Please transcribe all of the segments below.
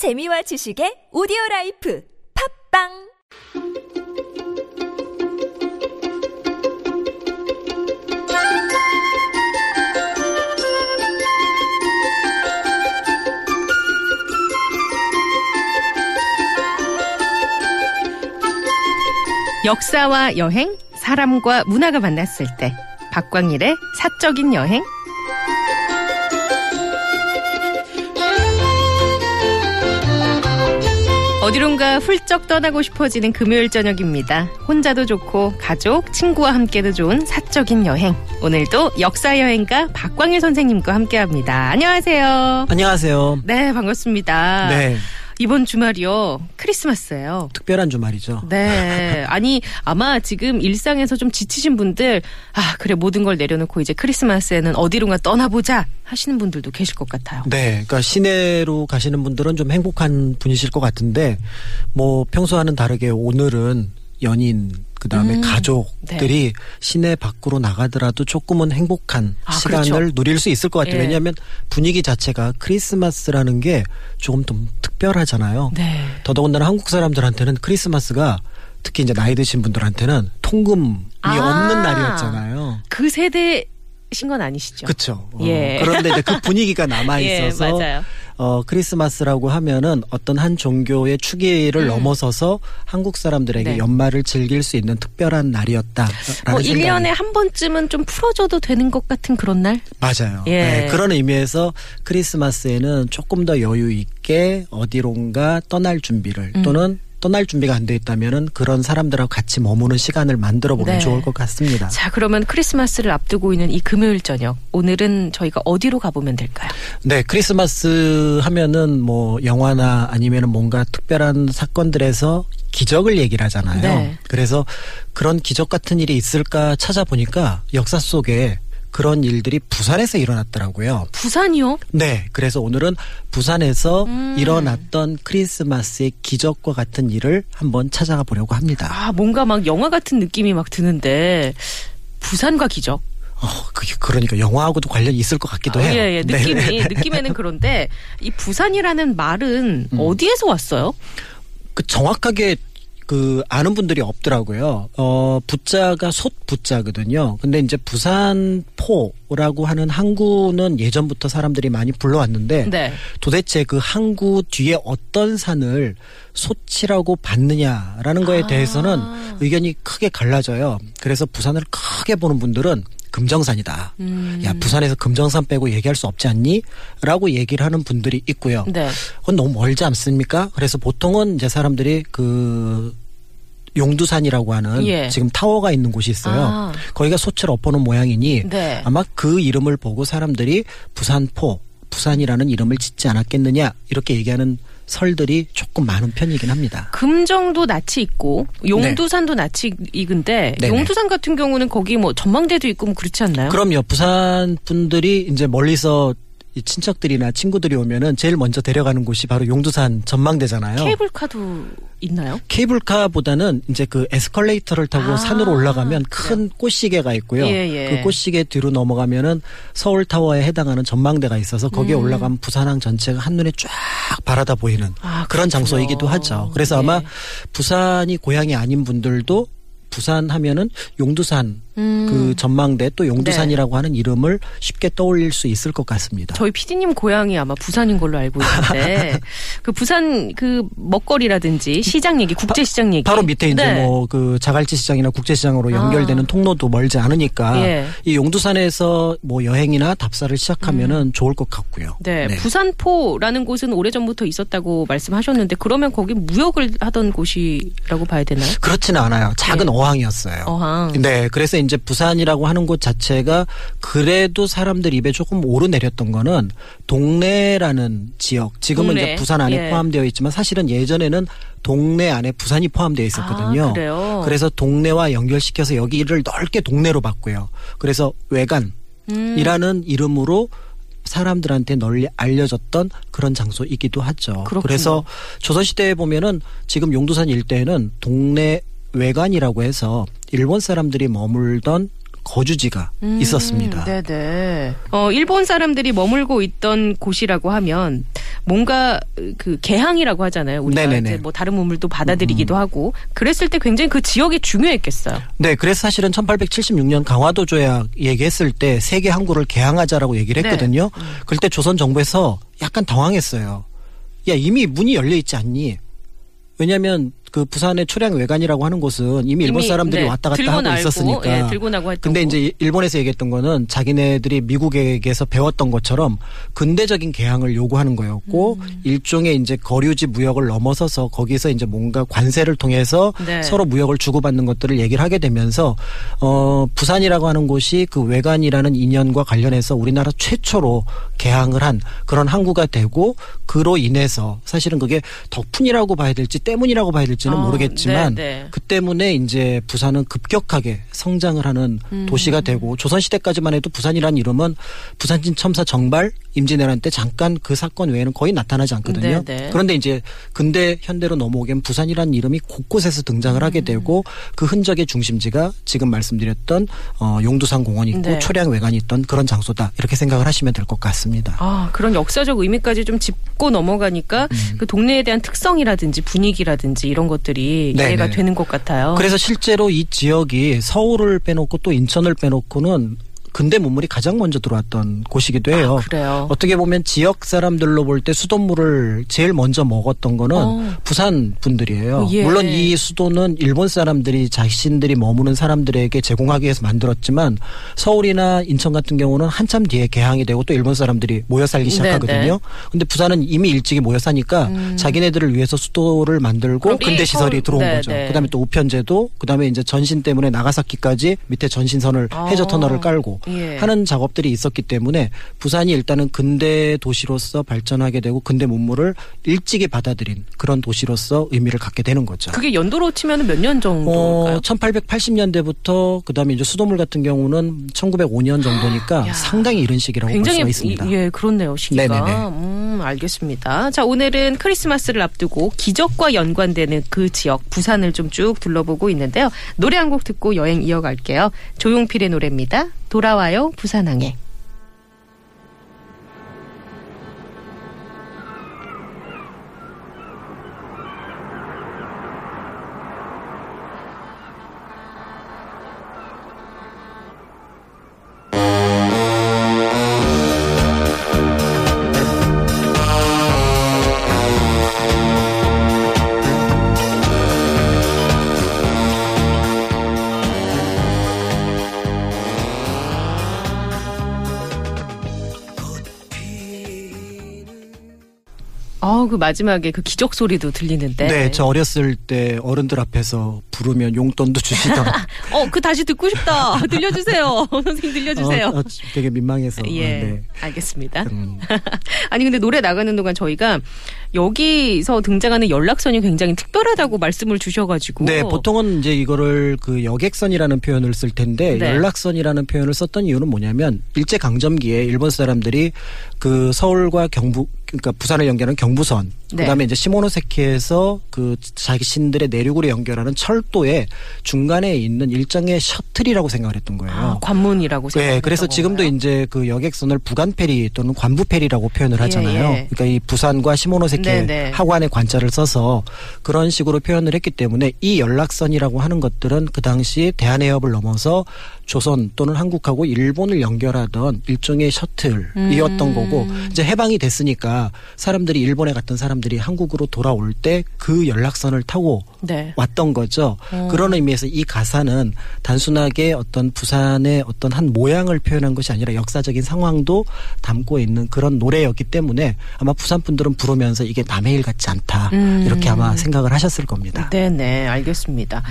재미와 지식의 오디오 라이프 팝빵! 역사와 여행, 사람과 문화가 만났을 때 박광일의 사적인 여행 어디론가 훌쩍 떠나고 싶어지는 금요일 저녁입니다. 혼자도 좋고 가족, 친구와 함께도 좋은 사적인 여행. 오늘도 역사 여행가 박광일 선생님과 함께합니다. 안녕하세요. 안녕하세요. 네, 반갑습니다. 네. 이번 주말이요. 크리스마스예요. 특별한 주말이죠. 네. 아니, 아마 지금 일상에서 좀 지치신 분들, 아, 그래, 모든 걸 내려놓고 이제 크리스마스에는 어디론가 떠나보자 하시는 분들도 계실 것 같아요. 네. 그러니까 시내로 가시는 분들은 좀 행복한 분이실 것 같은데, 뭐, 평소와는 다르게 오늘은 연인, 그 다음에 음, 가족들이 시내 밖으로 나가더라도 조금은 행복한 아, 시간을 그렇죠. 누릴 수 있을 것 같아요. 예. 왜냐하면 분위기 자체가 크리스마스라는 게 조금 좀 특별하잖아요. 네. 더더군다나 한국 사람들한테는 크리스마스가 특히 이제 나이 드신 분들한테는 통금이 아. 없는 날이었잖아요. 그 세대 신건 아니시죠? 그렇죠. 예. 그런데 이제 그 분위기가 남아 예, 있어서 맞아요. 어 크리스마스라고 하면은 어떤 한 종교의 추계를 음. 넘어서서 한국 사람들에게 네. 연말을 즐길 수 있는 특별한 날이었다라는 뭐 생각이 1년에 한 번쯤은 좀 풀어줘도 되는 것 같은 그런 날? 맞아요. 예. 네, 그런 의미에서 크리스마스에는 조금 더 여유 있게 어디론가 떠날 준비를 음. 또는 떠날 준비가 안 돼 있다면은 그런 사람들하고 같이 머무는 시간을 만들어 보면 네. 좋을 것 같습니다. 자, 그러면 크리스마스를 앞두고 있는 이 금요일 저녁. 오늘은 저희가 어디로 가보면 될까요? 네, 크리스마스 하면은 뭐 영화나 아니면은 뭔가 특별한 사건들에서 기적을 얘기를 하잖아요. 네. 그래서 그런 기적 같은 일이 있을까 찾아보니까 역사 속에 그런 일들이 부산에서 일어났더라고요. 부산이요? 네, 그래서 오늘은 부산에서 음. 일어났던 크리스마스의 기적과 같은 일을 한번 찾아가 보려고 합니다. 아, 뭔가 막 영화 같은 느낌이 막 드는데, 부산과 기적. 어, 그게 그러니까 영화하고도 관련이 있을 것 같기도 아, 해요. 예, 예. 느낌이, 네. 느낌에는 그런데, 이 부산이라는 말은 음. 어디에서 왔어요? 그 정확하게 그 아는 분들이 없더라고요. 어 부자가 솥 부자거든요. 근데 이제 부산포라고 하는 항구는 예전부터 사람들이 많이 불러왔는데 네. 도대체 그 항구 뒤에 어떤 산을 솥이라고 받느냐라는 거에 아. 대해서는 의견이 크게 갈라져요. 그래서 부산을 크게 보는 분들은 금정산이다. 음. 야 부산에서 금정산 빼고 얘기할 수 없지 않니? 라고 얘기를 하는 분들이 있고요. 네. 그건 너무 멀지 않습니까? 그래서 보통은 이제 사람들이 그 용두산이라고 하는 예. 지금 타워가 있는 곳이 있어요. 아. 거기가 솥을 엎어놓은 모양이니 네. 아마 그 이름을 보고 사람들이 부산포, 부산이라는 이름을 짓지 않았겠느냐 이렇게 얘기하는 설들이 조금 많은 편이긴 합니다. 금정도 낯이 있고 용두산도 낯이 익은데 네네. 용두산 같은 경우는 거기 뭐 전망대도 있고 뭐 그렇지 않나요? 그럼요. 부산 분들이 이제 멀리서 이 친척들이나 친구들이 오면은 제일 먼저 데려가는 곳이 바로 용두산 전망대잖아요. 케이블카도 있나요? 케이블카보다는 이제 그 에스컬레이터를 타고 아, 산으로 올라가면? 큰 꽃시계가 있고요. 예, 예. 그 꽃시계 뒤로 넘어가면은 서울 타워에 해당하는 전망대가 있어서 거기에 음. 올라가면 부산항 전체가 한눈에 쫙 바라다 보이는 아, 그런. 장소이기도 하죠. 그래서 아마 예. 부산이 고향이 아닌 분들도 부산 하면은 용두산 음. 네. 그 전망대 또 용두산이라고 하는 이름을 쉽게 떠올릴 수 있을 것 같습니다. 저희 PD님 고향이 아마 부산인 걸로 알고 있는데 그 부산 그 먹거리라든지 시장 얘기, 국제 시장 얘기 바로 밑에 이제 네. 뭐그 자갈치 시장이나 국제 시장으로 아. 연결되는 통로도 멀지 않으니까 예. 이 용두산에서 뭐 여행이나 답사를 시작하면은 좋을 것 같고요. 음. 네, 부산포라는 곳은 오래전부터 있었다고 말씀하셨는데 그러면 거기 무역을 하던 곳이라고 봐야 되나요? 그렇지는 않아요. 작은 예. 어항이었어요. 어항. 네, 그래서 이제 부산이라고 하는 곳 자체가 그래도 사람들 입에 조금 오르내렸던 거는 동네라는 지역. 지금은 동네. 이제 부산 안에 예. 포함되어 있지만 사실은 예전에는 동네 안에 부산이 포함되어 있었거든요. 아? 그래서 동네와 연결시켜서 여기를 넓게 동네로 봤고요. 그래서 외간 음. 이라는 이름으로 사람들한테 널리 알려졌던 그런 장소이기도 하죠. 그렇군요. 그래서 조선시대에 보면은 지금 용두산 일대에는 동네 외관이라고 해서 일본 사람들이 머물던 거주지가 음, 있었습니다. 네네. 어, 일본 사람들이 머물고 있던 곳이라고 하면 뭔가 그 개항이라고 하잖아요. 우리가 네네네. 음, 이제 뭐 다른 문물도 받아들이기도 하고 그랬을 때 굉장히 그 지역이 중요했겠어요. 네, 그래서 사실은 1876년 강화도 조약 얘기했을 때 세계 항구를 개항하자라고 얘기를 네. 했거든요. 음. 그럴 때 조선 정부에서 약간 당황했어요. 야, 이미 문이 열려 있지 않니? 왜냐하면 그 부산의 초량 외관이라고 하는 곳은 이미 일본 이미, 사람들이 네, 왔다 갔다 하고 날고, 있었으니까. 예, 들고 나고 했던 근데 거. 이제 일본에서 얘기했던 거는 자기네들이 미국에게서 배웠던 것처럼 근대적인 개항을 요구하는 거였고 음. 일종의 이제 거류지 무역을 넘어서서 거기서 이제 뭔가 관세를 통해서 네. 서로 무역을 주고받는 것들을 얘기를 하게 되면서 어 부산이라고 하는 곳이 그 외관이라는 인연과 관련해서 우리나라 최초로 개항을 한 그런 항구가 되고 그로 인해서 사실은 그게 덕분이라고 봐야 될지 때문이라고 봐야 될지 는 어, 모르겠지만 네, 네. 그 때문에 이제 부산은 급격하게 성장을 하는 음. 도시가 되고 조선 시대까지만 해도 부산이라는 이름은 부산진 첨사 정발 임진왜란 때 잠깐 그 사건 외에는 거의 나타나지 않거든요. 네, 네. 그런데 이제 근대 현대로 넘어오면 부산이라는 이름이 곳곳에서 등장을 음. 하게 되고 그 흔적의 중심지가 지금 말씀드렸던 어, 용두산 공원이 있고 네. 초량 외관이 있던 그런 장소다 이렇게 생각을 하시면 될 것 같습니다. 아, 그런 역사적 의미까지 좀 짚고 넘어가니까 음. 그 동네에 대한 특성이라든지 분위기라든지 이런 것들이 네, 이해가 네. 되는 것 같아요. 그래서 실제로 이 지역이 서울을 빼놓고 또 인천을 빼놓고는 근대 문물이 가장 먼저 들어왔던 곳이기도 해요. 아, 그래요. 어떻게 보면 지역 사람들로 볼 때 수돗물을 제일 먼저 먹었던 거는 어. 부산 분들이에요. 어, 예. 물론 이 수도는 일본 사람들이 자신들이 머무는 사람들에게 제공하기 위해서 만들었지만 서울이나 인천 같은 경우는 한참 뒤에 개항이 되고 또 일본 사람들이 모여 살기 시작하거든요. 네, 네. 근데 부산은 이미 일찍이 모여 사니까 자기네들을 위해서 수도를 만들고 음. 근대 시설이 들어온 네, 거죠. 네. 그다음에 또 우편제도 그다음에 이제 전신 때문에 나가사키까지 밑에 전신선을 아. 해저 터널을 깔고 예. 하는 작업들이 있었기 때문에 부산이 일단은 근대 도시로서 발전하게 되고 근대 문물을 일찍이 받아들인 그런 도시로서 의미를 갖게 되는 거죠. 그게 연도로 치면 몇 년 정도일까요? 어, 1880년대부터 그다음에 이제 수돗물 같은 경우는 1905년 정도니까 야. 상당히 이른 시기라고 볼 수가 있습니다. 이- 예, 그렇네요. 시기가. 네네네. 음, 알겠습니다. 자, 오늘은 크리스마스를 앞두고 기적과 연관되는 그 지역 부산을 좀 쭉 둘러보고 있는데요. 노래 한 곡 듣고 여행 이어갈게요. 조용필의 노래입니다. 돌아와요 부산항에. 아, 그 마지막에 그 기적 소리도 들리는데. 네, 저 어렸을 때 어른들 앞에서 부르면 용돈도 주시던 어, 그 다시 듣고 싶다. 들려주세요. 선생님 들려주세요. 어, 어, 되게 민망해서 예, 네. 알겠습니다. 음. 아니 근데 노래 나가는 동안 저희가 여기서 등장하는 연락선이 굉장히 특별하다고 말씀을 주셔가지고 네, 보통은 이제 이거를 그 여객선이라는 표현을 쓸 텐데 네. 연락선이라는 표현을 썼던 이유는 뭐냐면 일제 강점기에 일본 사람들이 그 서울과 경부 그러니까 부산을 연결하는 경부선 네. 그다음에 이제 시모노세키에서 그 자신들의 내륙으로 연결하는 철도에 중간에 있는 일정의 셔틀이라고 생각을 했던 거예요. 아, 관문이라고 생각했던 네, 그래서 지금도 건가요? 이제 그 여객선을 부간페리 또는 관부페리라고 표현을 하잖아요. 예. 그러니까 이 부산과 시모노세키 네, 네. 하관의 관자를 써서 그런 식으로 표현을 했기 때문에 이 연락선이라고 하는 것들은 그 당시 대한해협을 넘어서 조선 또는 한국하고 일본을 연결하던 일종의 셔틀이었던 음. 거고 이제 해방이 됐으니까 사람들이 일본에 갔던 사람들이 한국으로 돌아올 때 그 연락선을 타고 네. 왔던 거죠. 어. 그런 의미에서 이 가사는 단순하게 어떤 부산의 어떤 한 모양을 표현한 것이 아니라 역사적인 상황도 담고 있는 그런 노래였기 때문에 아마 부산 분들은 부르면서 이게 남의 일 같지 않다 음. 이렇게 아마 생각을 하셨을 겁니다. 네네, 알겠습니다.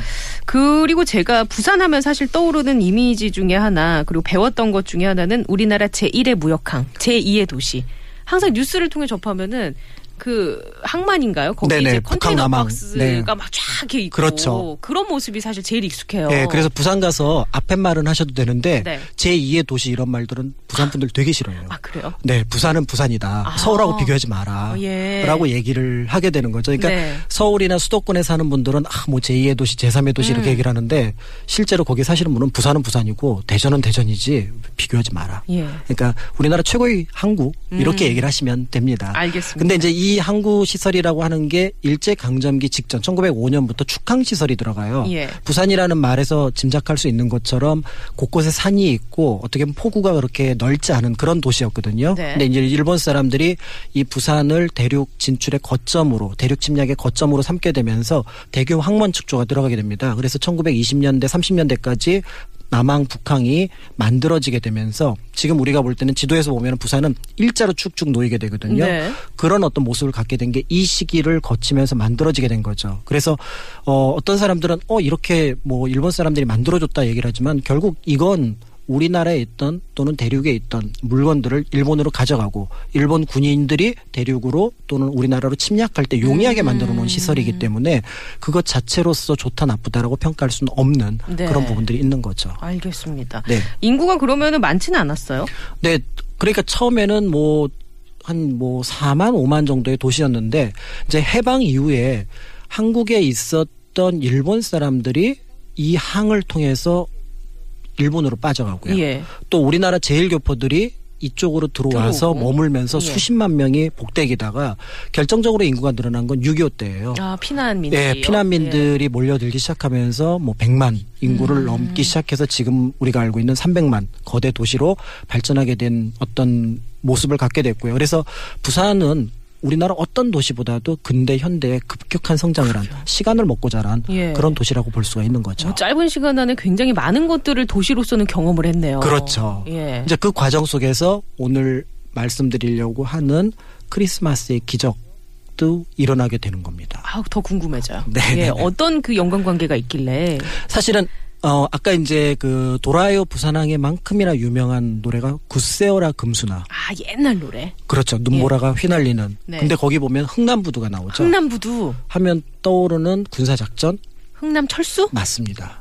그리고 제가 부산하면 사실 떠오르는 이미지 중에 하나, 그리고 배웠던 것 중에 하나는 우리나라 제1의 무역항, 제2의 도시. 항상 뉴스를 통해 접하면은 그 항만인가요? 거기 네네, 이제 북한 컨테이너 남항. 박스가 네. 막쫙 이렇게 있고 그렇죠. 그런 모습이 사실 제일 익숙해요. 네, 그래서 부산 가서 앞에 말은 하셔도 되는데 네. 제 2의 도시 이런 말들은 부산 분들 되게 싫어해요. 아 그래요? 네, 부산은 부산이다. 아. 서울하고 비교하지 마라. 어, 예. 라고 얘기를 하게 되는 거죠. 그러니까 네. 서울이나 수도권에 사는 분들은 아, 뭐 제2의 도시, 제3의 도시 음. 이렇게 얘기를 하는데 실제로 거기 사시는 분은 부산은 부산이고 대전은 대전이지 비교하지 마라. 예. 그러니까 우리나라 최고의 항구 이렇게 음. 얘기를 하시면 됩니다. 알겠습니다. 근데 이제 이 항구 시설이라고 하는 게 일제 강점기 직전 1905년부터 축항 시설이 들어가요. 예. 부산이라는 말에서 짐작할 수 있는 것처럼 곳곳에 산이 있고 어떻게 보면 포구가 그렇게 넓지 않은 그런 도시였거든요. 네. 근데 이제 일본 사람들이 이 부산을 대륙 진출의 거점으로 대륙 침략의 거점으로 삼게 되면서 대규모 항만 축조가 들어가게 됩니다. 그래서 1920년대 30년대까지 남항 북항이 만들어지게 되면서 지금 우리가 볼 때는 지도에서 보면 부산은 일자로 쭉쭉 놓이게 되거든요. 네. 그런 어떤 모습을 갖게 된 게 이 시기를 거치면서 만들어지게 된 거죠. 그래서 어 어떤 사람들은 어 이렇게 뭐 일본 사람들이 만들어줬다 얘기를 하지만 결국 이건 우리나라에 있던 또는 대륙에 있던 물건들을 일본으로 가져가고 일본 군인들이 대륙으로 또는 우리나라로 침략할 때 용이하게 만들어 놓은 시설이기 때문에 그것 자체로서 좋다 나쁘다라고 평가할 수는 없는 네. 그런 부분들이 있는 거죠. 알겠습니다. 네. 인구가 그러면은 많지는 않았어요? 네, 그러니까 처음에는 뭐 한뭐 4만 5만 정도의 도시였는데 이제 해방 이후에 한국에 있었던 일본 사람들이 이 항을 통해서 일본으로 빠져가고요. 예. 또 우리나라 제일교포들이 이쪽으로 들어와서 들어오고. 머물면서 예. 수십만 명이 복대기다가 결정적으로 인구가 늘어난 건 6.25 때예요. 아 피난민들이요. 예, 피난민들이 몰려들기 시작하면서 뭐 100만 인구를 음. 넘기 시작해서 지금 우리가 알고 있는 300만 거대 도시로 발전하게 된 어떤 모습을 갖게 됐고요. 그래서 부산은 우리나라 어떤 도시보다도 근대 현대에 급격한 성장을 한 시간을 먹고 자란 예. 그런 도시라고 볼 수가 있는 거죠. 뭐 짧은 시간 안에 굉장히 많은 것들을 도시로서는 경험을 했네요. 그렇죠. 예. 이제 그 과정 속에서 오늘 말씀드리려고 하는 크리스마스의 기적 도 일어나게 되는 겁니다. 아, 더 궁금해져요. 네, 예, 네, 네. 어떤 그 연관 관계가 있길래. 사실은 어 아까 이제 그 도라요 부산항에만큼이나 유명한 노래가 굿세어라 금수나. 아, 옛날 노래. 그렇죠. 눈보라가 휘날리는. 네. 근데 거기 보면 흥남부두가 나오죠. 흥남부두, 하면 떠오르는 군사작전? 흥남 철수? 맞습니다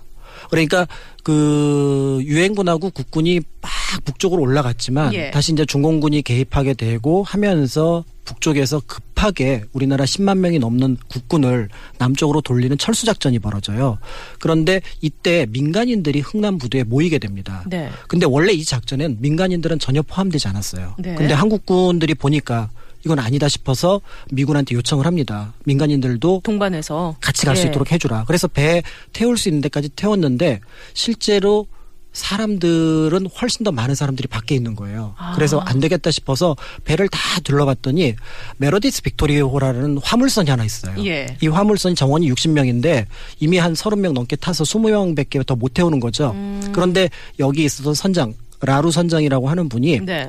그러니까 그 유엔군하고 국군이 막 북쪽으로 올라갔지만 예. 다시 이제 중공군이 개입하게 되고 하면서 북쪽에서 급하게 우리나라 10만 명이 넘는 국군을 남쪽으로 돌리는 철수 작전이 벌어져요. 그런데 이때 민간인들이 흥남 부두에 모이게 됩니다. 네. 근데 원래 이 작전엔 민간인들은 전혀 포함되지 않았어요. 네. 근데 한국군들이 보니까 이건 아니다 싶어서 미군한테 요청을 합니다. 민간인들도 동반해서. 같이 갈수 예. 있도록 해주라. 그래서 배 태울 수 있는 데까지 태웠는데 실제로 사람들은 훨씬 더 많은 사람들이 밖에 있는 거예요. 아. 그래서 안 되겠다 싶어서 배를 다 둘러봤더니 메러디스 빅토리호라는 화물선이 하나 있어요. 예. 이 화물선 정원이 60명인데 이미 한 30명 넘게 타서 20명밖에 더 못 태우는 거죠. 음. 그런데 여기 있었던 선장 라루 선장이라고 하는 분이 네.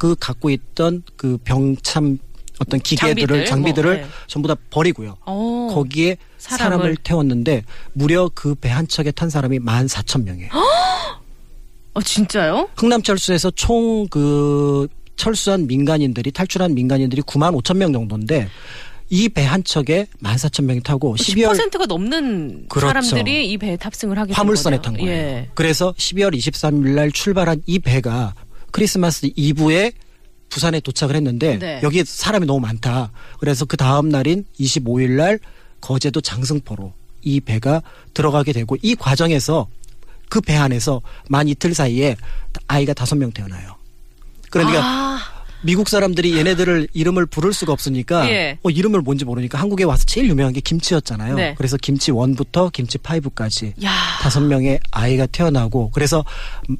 그 갖고 있던 그 병참 어떤 장비들, 기계들을 장비들을 뭐, 네. 전부 다 버리고요. 어. 거기에 사람을- 사람을, 태웠는데 무려 그 배 한 척에 탄 사람이 14,000명이에요. 어, 진짜요? 흥남철수에서 총 그 철수한 민간인들이 탈출한 민간인들이 9만 5천 명 정도인데 이 배 한 척에 14,000명이 타고 12월 10%가 넘는 그렇죠. 사람들이 이 배에 탑승을 하게 된 화물선에. 탄 거예요. 예. 그래서 12월 23일 날 출발한 이 배가 크리스마스 이브에 부산에 도착을 했는데 네. 여기 사람이 너무 많다. 그래서 그 다음 날인 25일 날 거제도 장승포로 이 배가 들어가게 되고 이 과정에서 그 배 안에서 만 이틀 사이에 아이가 다섯 명 태어나요. 그러니까 아, 미국 사람들이 얘네들을 이름을 부를 수가 없으니까 예. 어, 이름을 뭔지 모르니까 한국에 와서 제일 유명한 게 김치였잖아요. 네. 그래서 김치 원부터 김치 파이브까지 야. 다섯 명의 아이가 태어나고 그래서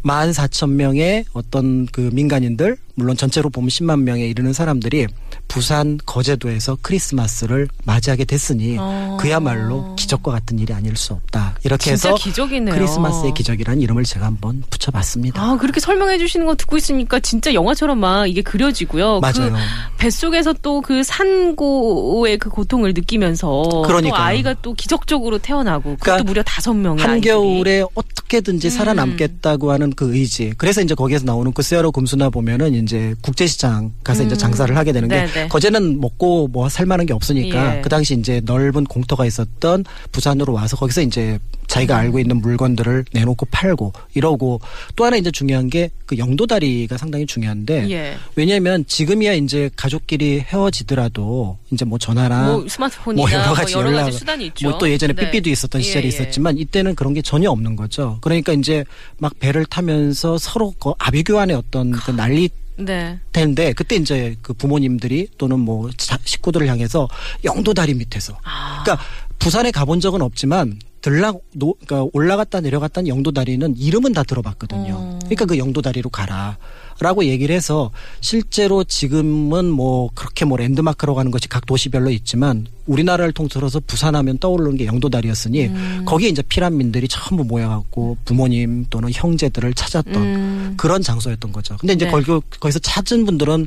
만 사천 명의 어떤 그 민간인들 물론 전체로 보면 10만 명에 이르는 사람들이 부산 거제도에서 크리스마스를 맞이하게 됐으니 어. 그야말로 기적과 같은 일이 아닐 수 없다. 이렇게 해서 기적이네요. 크리스마스의 기적이라는 이름을 제가 한번 붙여봤습니다. 아, 그렇게 설명해 주시는 거 듣고 있으니까 진짜 영화처럼 막 이게 그려지고요. 맞아요. 그 뱃속에서 또 그 산고의 그 고통을 느끼면서 또 그러니까요. 아이가 또 기적적으로 태어나고 그것도 그러니까 무려 다섯 명의 아이들이. 한겨울에 어떻게든지 음. 살아남겠다고 하는 그 의지. 그래서 이제 거기에서 나오는 그 세어로 금수나 보면은 이제 국제시장 가서 이제 음. 장사를 하게 되는 게 네네. 거제는 먹고 뭐 살만한 게 없으니까 예. 그 당시 이제 넓은 공터가 있었던 부산으로 와서 거기서 이제 자기가 음. 알고 있는 물건들을 내놓고 팔고 이러고 또 하나 이제 중요한 게 그 영도다리가 상당히 중요한데 예. 왜냐하면 지금이야 이제 가족끼리 헤어지더라도 이제 뭐 전화나 뭐 스마트폰이나 뭐 여러 가지 연락, 가지 수단이 있죠. 뭐 또 예전에 네. 삐삐도 있었던 예, 시절이 예. 있었지만 이때는 그런 게 전혀 없는 거죠. 그러니까 이제 막 배를 타면서 서로 그 아비 교환의 어떤 그 난리 네. 텐데 그때 이제 그 부모님들이 또는 뭐 자- 식구들을 향해서 영도 다리 밑에서 아. 그러니까 부산에 가본 적은 없지만 들락 노, 그러니까 올라갔다 내려갔다는 영도 다리는 이름은 다 들어봤거든요. 어. 그러니까 그 영도 다리로 가라 라고 얘기를 해서 실제로 지금은 뭐 그렇게 뭐 랜드마크라고 하는 것이 각 도시별로 있지만 우리나라를 통틀어서 부산하면 떠오르는 게 영도다리였으니 음. 거기에 이제 피란민들이 전부 모여갖고 부모님 또는 형제들을 찾았던 음. 그런 장소였던 거죠. 근데 이제 네. 거기 거기서 찾은 분들은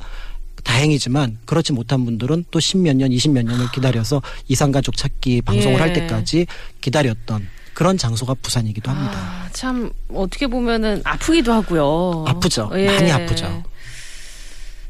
다행이지만 그렇지 못한 분들은 또 십몇 년, 이십 몇 년을 기다려서 이산가족 찾기 방송을 예. 할 때까지 기다렸던 그런 장소가 부산이기도 합니다. 아, 참 어떻게 보면은 아프기도 하고요. 아프죠. 예. 많이 아프죠.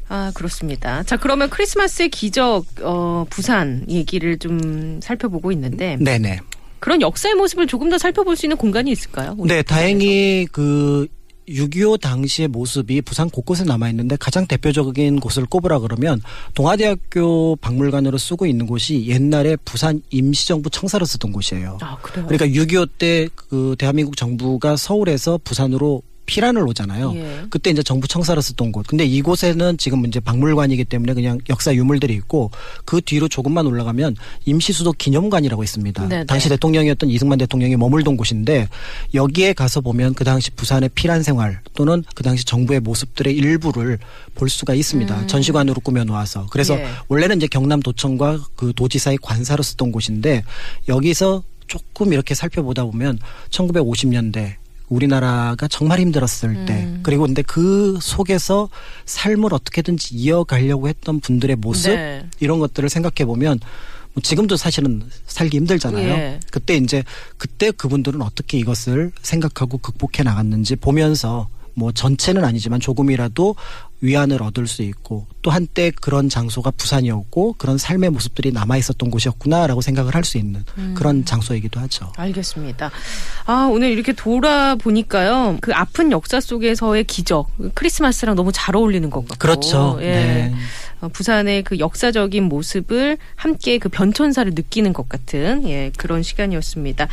아 그렇습니다. 자 그러면 크리스마스의 기적 어, 부산 얘기를 좀 살펴보고 있는데 네네. 그런 역사의 모습을 조금 더 살펴볼 수 있는 공간이 있을까요? 네? 다행히 그 6.25 당시의 모습이 부산 곳곳에 남아 있는데 가장 대표적인 곳을 꼽으라 그러면 동아대학교 박물관으로 쓰고 있는 곳이 옛날에 부산 임시정부 청사로 쓰던 곳이에요. 아 그래요. 그러니까 6.25 때 그 대한민국 정부가 서울에서 부산으로 피란을 오잖아요. 예. 그때 이제 정부 청사로 썼던 곳. 근데 이곳에는 지금 이제 박물관이기 때문에 그냥 역사 유물들이 있고 그 뒤로 조금만 올라가면 임시수도 기념관이라고 있습니다. 네네. 당시 대통령이었던 이승만 대통령이 머물던 곳인데 여기에 가서 보면 그 당시 부산의 피란 생활 또는 그 당시 정부의 모습들의 일부를 볼 수가 있습니다. 전시관으로 꾸며 놓아서. 그래서 음. 예. 원래는 이제 경남 도청과 그 도지사의 관사로 쓰던 곳인데 여기서 조금 이렇게 살펴보다 보면 1950년대 우리나라가 정말 힘들었을 때 음. 그리고 근데 그 속에서 삶을 어떻게든지 이어가려고 했던 분들의 모습 네. 이런 것들을 생각해 보면 뭐 지금도 사실은 살기 힘들잖아요. 예. 그때 이제 그때 그분들은 어떻게 이것을 생각하고 극복해 나갔는지 보면서 뭐 전체는 아니지만 조금이라도 위안을 얻을 수 있고 또 한때 그런 장소가 부산이었고 그런 삶의 모습들이 남아 있었던 곳이었구나라고 생각을 할 수 있는 음. 그런 장소이기도 하죠. 알겠습니다. 아, 오늘 이렇게 돌아보니까요. 그 아픈 역사 속에서의 기적. 크리스마스랑 너무 잘 어울리는 것 같고. 그렇죠. 예. 네. 어, 부산의 그 역사적인 모습을 함께 그 변천사를 느끼는 것 같은 예, 그런 시간이었습니다.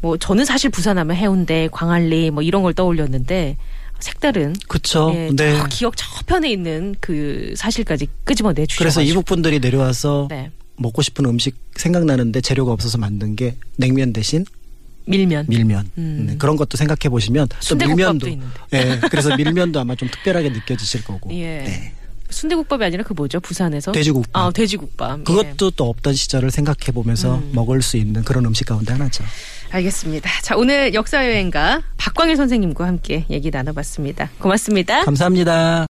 뭐 저는 사실 부산하면 해운대, 광안리 뭐 이런 걸 떠올렸는데 색다른 그렇죠. 예, 네. 저 기억 저편에 있는 그 사실까지 끄집어내 주셔 그래서 이북 분들이 내려와서 네. 먹고 싶은 음식 생각나는데 재료가 없어서 만든 게 냉면 대신 밀면. 밀면 음. 네, 그런 것도 생각해 보시면 또 밀면도 있는데. 예 그래서 밀면도 아마 좀 특별하게 느껴지실 거고 예. 네. 순대국밥이 아니라 그 뭐죠? 부산에서? 돼지국밥 아, 돼지국밥. 예. 그것도 또 없던 시절을 생각해 보면서 음. 먹을 수 있는 그런 음식 가운데 하나죠. 알겠습니다. 자, 오늘 역사여행가 박광일 선생님과 함께 얘기 나눠봤습니다. 고맙습니다. 감사합니다.